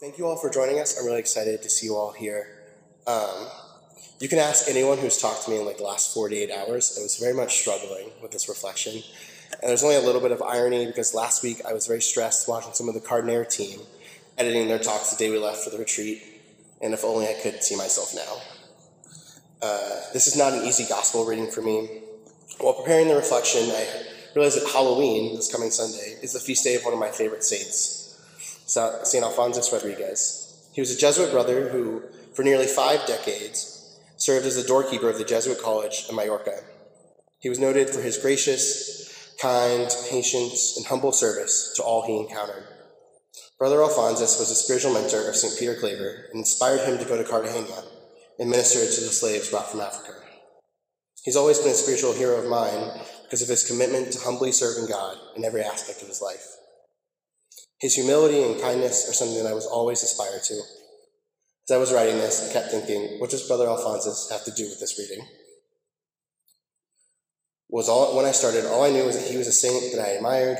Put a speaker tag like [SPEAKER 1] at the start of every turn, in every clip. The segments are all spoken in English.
[SPEAKER 1] Thank you all for joining us. I'm really excited to see you all here. Um, you can ask anyone who's talked to me in like the last 48 hours. I was very much struggling with this reflection. And there's only a little bit of irony because last week I was very stressed watching some of the Cardinal team editing their talks the day we left for the retreat. And if only I could see myself now. Uh, this is not an easy gospel reading for me. While preparing the reflection, I realized that Halloween, this coming Sunday, is the feast day of one of my favorite saints, St. Alphonsus Rodriguez. He was a Jesuit brother who, for nearly five decades, served as the doorkeeper of the Jesuit college in Majorca. He was noted for his gracious, kind, patient, and humble service to all he encountered. Brother Alphonsus was a spiritual mentor of St. Peter Claver and inspired him to go to Cartagena and minister to the slaves brought from Africa. He's always been a spiritual hero of mine because of his commitment to humbly serving God in every aspect of his life. His humility and kindness are something that I was always aspired to. As I was writing this, I kept thinking, what does Brother Alphonsus have to do with this reading? Was all when I started, all I knew was that he was a saint that I admired,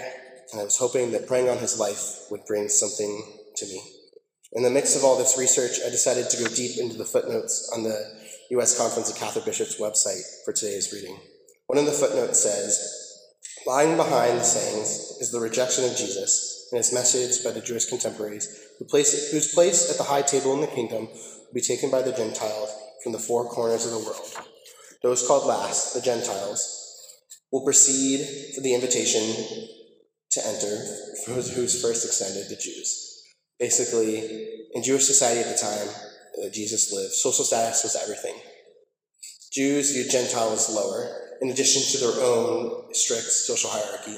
[SPEAKER 1] and I was hoping that praying on his life would bring something to me. In the mix of all this research, I decided to go deep into the footnotes on the U.S. Conference of Catholic Bishops website for today's reading. One of the footnotes says, Lying behind the sayings is the rejection of Jesus and his message by the Jewish contemporaries, who place, whose place at the high table in the kingdom will be taken by the Gentiles from the four corners of the world. Those called last, the Gentiles, will proceed for the invitation to enter, who's first extended the Jews. Basically, in Jewish society at the time that Jesus lived, social status was everything. Jews viewed Gentiles lower, in addition to their own strict social hierarchy.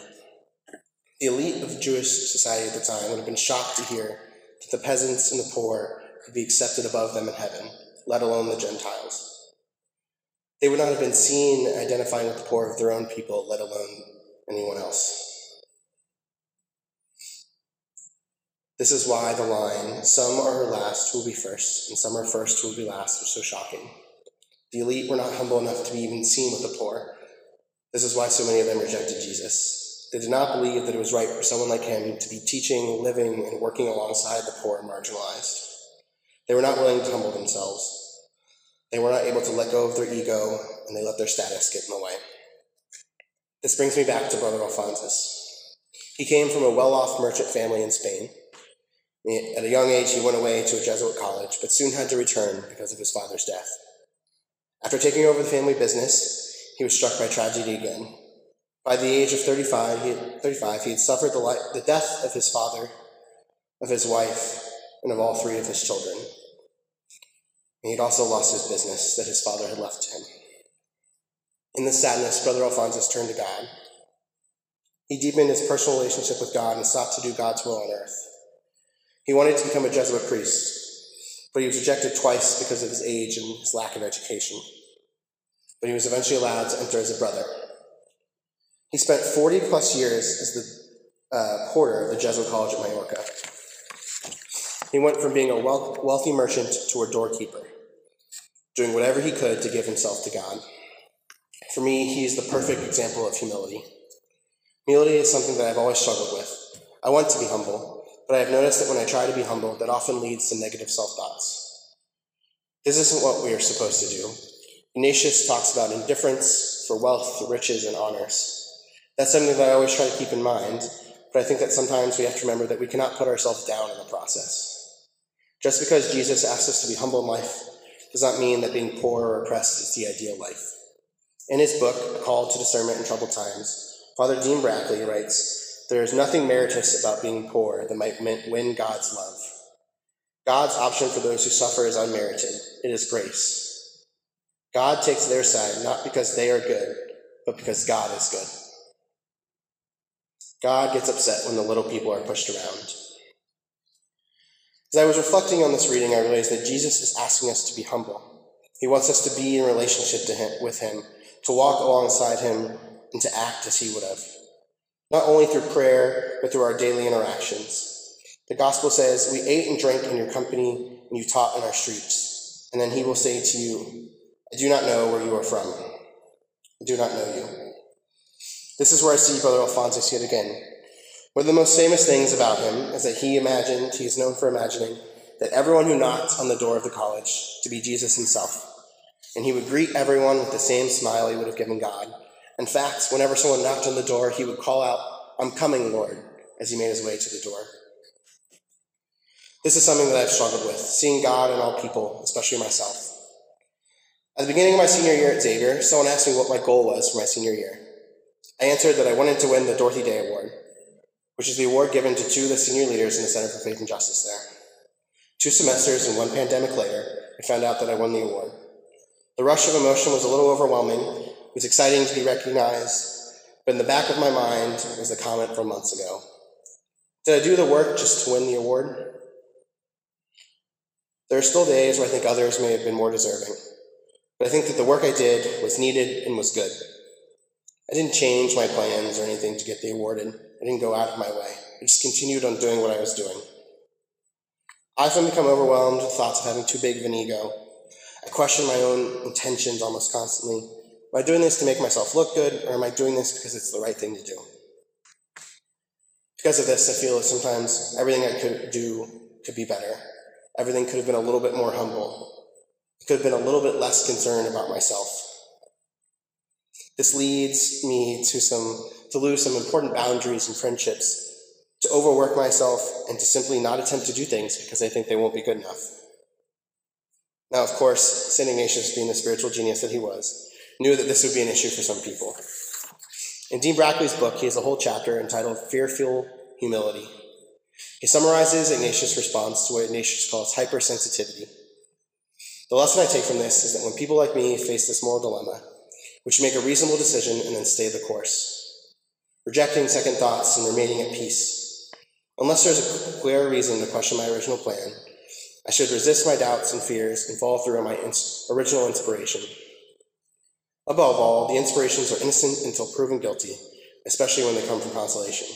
[SPEAKER 1] The elite of Jewish society at the time would have been shocked to hear that the peasants and the poor could be accepted above them in heaven, let alone the Gentiles. They would not have been seen identifying with the poor of their own people, let alone anyone else. This is why the line, some are last who will be first, and some are first who will be last, was so shocking. The elite were not humble enough to be even seen with the poor. This is why so many of them rejected Jesus. They did not believe that it was right for someone like him to be teaching, living, and working alongside the poor and marginalized. They were not willing to humble themselves. They were not able to let go of their ego, and they let their status get in the way. This brings me back to Brother Alphonsus. He came from a well off merchant family in Spain. At a young age, he went away to a Jesuit college, but soon had to return because of his father's death. After taking over the family business, he was struck by tragedy again by the age of 35, he had, 35, he had suffered the, life, the death of his father, of his wife, and of all three of his children. And he had also lost his business that his father had left to him. In this sadness, Brother Alphonsus turned to God. He deepened his personal relationship with God and sought to do God's will on earth. He wanted to become a Jesuit priest, but he was rejected twice because of his age and his lack of education. But he was eventually allowed to enter as a brother. He spent 40 plus years as the uh, porter of the Jesuit College at Majorca. He went from being a wealthy merchant to a doorkeeper, doing whatever he could to give himself to God. For me, he is the perfect example of humility. Humility is something that I've always struggled with. I want to be humble, but I have noticed that when I try to be humble, that often leads to negative self thoughts. This isn't what we are supposed to do. Ignatius talks about indifference for wealth, riches, and honors. That's something that I always try to keep in mind, but I think that sometimes we have to remember that we cannot put ourselves down in the process. Just because Jesus asks us to be humble in life does not mean that being poor or oppressed is the ideal life. In his book, A Call to Discernment in Troubled Times, Father Dean Brackley writes, There is nothing meritorious about being poor that might win God's love. God's option for those who suffer is unmerited. It is grace. God takes their side not because they are good, but because God is good. God gets upset when the little people are pushed around. As I was reflecting on this reading, I realized that Jesus is asking us to be humble. He wants us to be in relationship to him, with Him, to walk alongside Him, and to act as He would have. Not only through prayer, but through our daily interactions. The gospel says, We ate and drank in your company, and you taught in our streets. And then He will say to you, I do not know where you are from. I do not know you. This is where I see Brother Alphonsus yet again. One of the most famous things about him is that he imagined, he is known for imagining, that everyone who knocked on the door of the college to be Jesus himself. And he would greet everyone with the same smile he would have given God. In fact, whenever someone knocked on the door, he would call out, I'm coming, Lord, as he made his way to the door. This is something that I've struggled with, seeing God in all people, especially myself. At the beginning of my senior year at Xavier, someone asked me what my goal was for my senior year. I answered that I wanted to win the Dorothy Day Award, which is the award given to two of the senior leaders in the Center for Faith and Justice there. Two semesters and one pandemic later, I found out that I won the award. The rush of emotion was a little overwhelming. It was exciting to be recognized, but in the back of my mind was the comment from months ago. Did I do the work just to win the award? There are still days where I think others may have been more deserving. But I think that the work I did was needed and was good. I didn't change my plans or anything to get the award, and I didn't go out of my way. I just continued on doing what I was doing. I often become overwhelmed with thoughts of having too big of an ego. I question my own intentions almost constantly. Am I doing this to make myself look good, or am I doing this because it's the right thing to do? Because of this, I feel that sometimes everything I could do could be better. Everything could have been a little bit more humble could have been a little bit less concerned about myself. This leads me to some to lose some important boundaries and friendships, to overwork myself, and to simply not attempt to do things because I think they won't be good enough. Now, of course, St. Ignatius, being the spiritual genius that he was, knew that this would be an issue for some people. In Dean Brackley's book, he has a whole chapter entitled Fearful Humility. He summarizes Ignatius' response to what Ignatius calls hypersensitivity the lesson I take from this is that when people like me face this moral dilemma, should make a reasonable decision and then stay the course, rejecting second thoughts and remaining at peace. Unless there's a clear reason to question my original plan, I should resist my doubts and fears and follow through on my ins- original inspiration. Above all, the inspirations are innocent until proven guilty, especially when they come from consolation.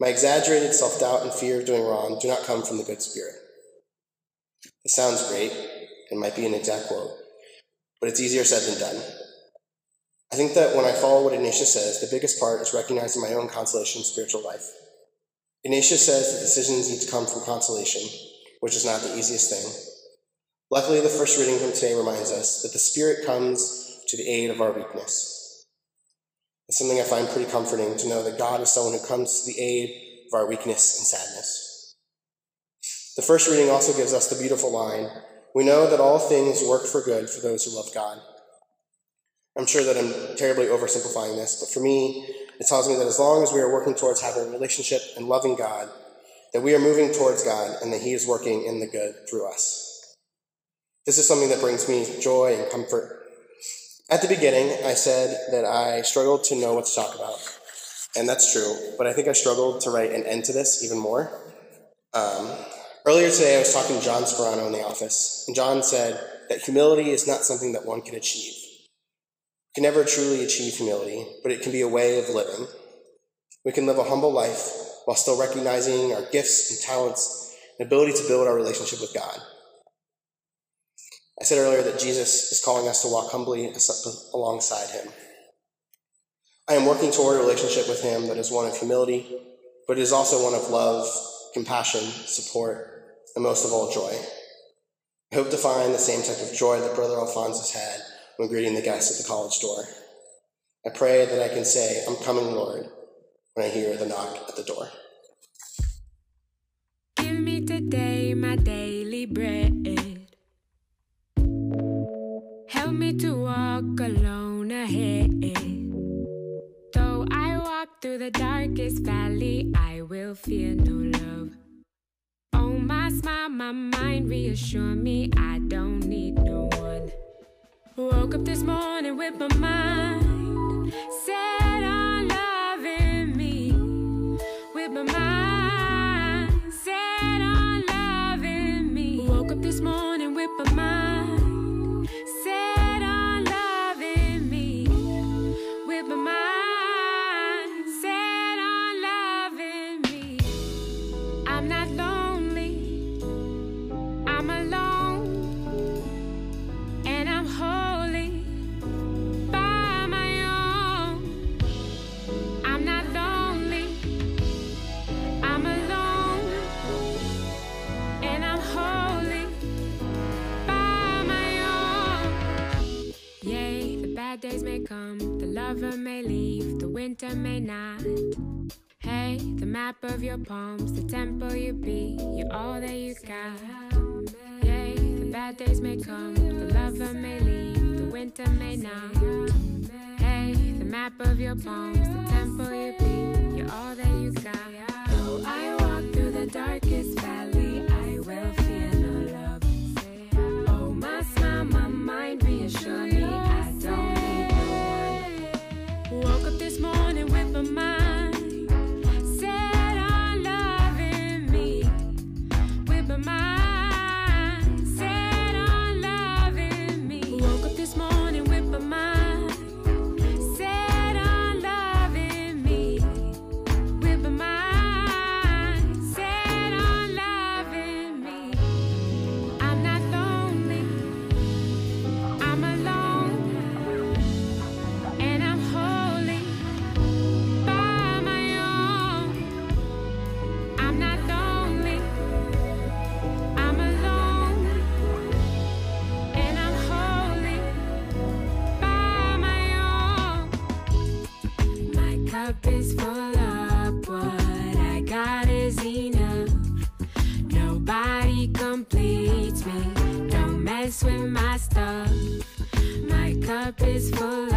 [SPEAKER 1] My exaggerated self doubt and fear of doing wrong do not come from the good spirit. It sounds great, and might be an exact quote, but it's easier said than done. I think that when I follow what Ignatius says, the biggest part is recognizing my own consolation in spiritual life. Ignatius says that decisions need to come from consolation, which is not the easiest thing. Luckily, the first reading from today reminds us that the Spirit comes to the aid of our weakness. It's something I find pretty comforting to know that God is someone who comes to the aid of our weakness and sadness. The first reading also gives us the beautiful line we know that all things work for good for those who love God. I'm sure that I'm terribly oversimplifying this, but for me, it tells me that as long as we are working towards having a relationship and loving God, that we are moving towards God and that He is working in the good through us. This is something that brings me joy and comfort. At the beginning, I said that I struggled to know what to talk about, and that's true, but I think I struggled to write an end to this even more. Um, Earlier today, I was talking to John Sperano in the office, and John said that humility is not something that one can achieve. Can never truly achieve humility, but it can be a way of living. We can live a humble life while still recognizing our gifts and talents and ability to build our relationship with God. I said earlier that Jesus is calling us to walk humbly alongside him. I am working toward a relationship with him that is one of humility, but it is also one of love, compassion, support, and most of all, joy. I hope to find the same type of joy that Brother Alphonsus had when greeting the guests at the college door. I pray that I can say, I'm coming, Lord, when I hear the knock at the door.
[SPEAKER 2] Give me today my daily bread. Help me to walk alone ahead. Though I walk through the darkest valley, I will fear no love. Oh, my smile, my mind reassure me I don't need no one. Woke up this morning with my mind set on loving me. With my mind set on loving me. Woke up this morning with my mind lover may leave, the winter may not. Hey, the map of your palms, the tempo you be, you're all that you got. Yay, the bad days may come, the lover may leave, the winter may not. Hey, the map of your palms, the tempo you be, you're all that you got. Though I walk through the darkest valley, my mind with my stuff. My cup is full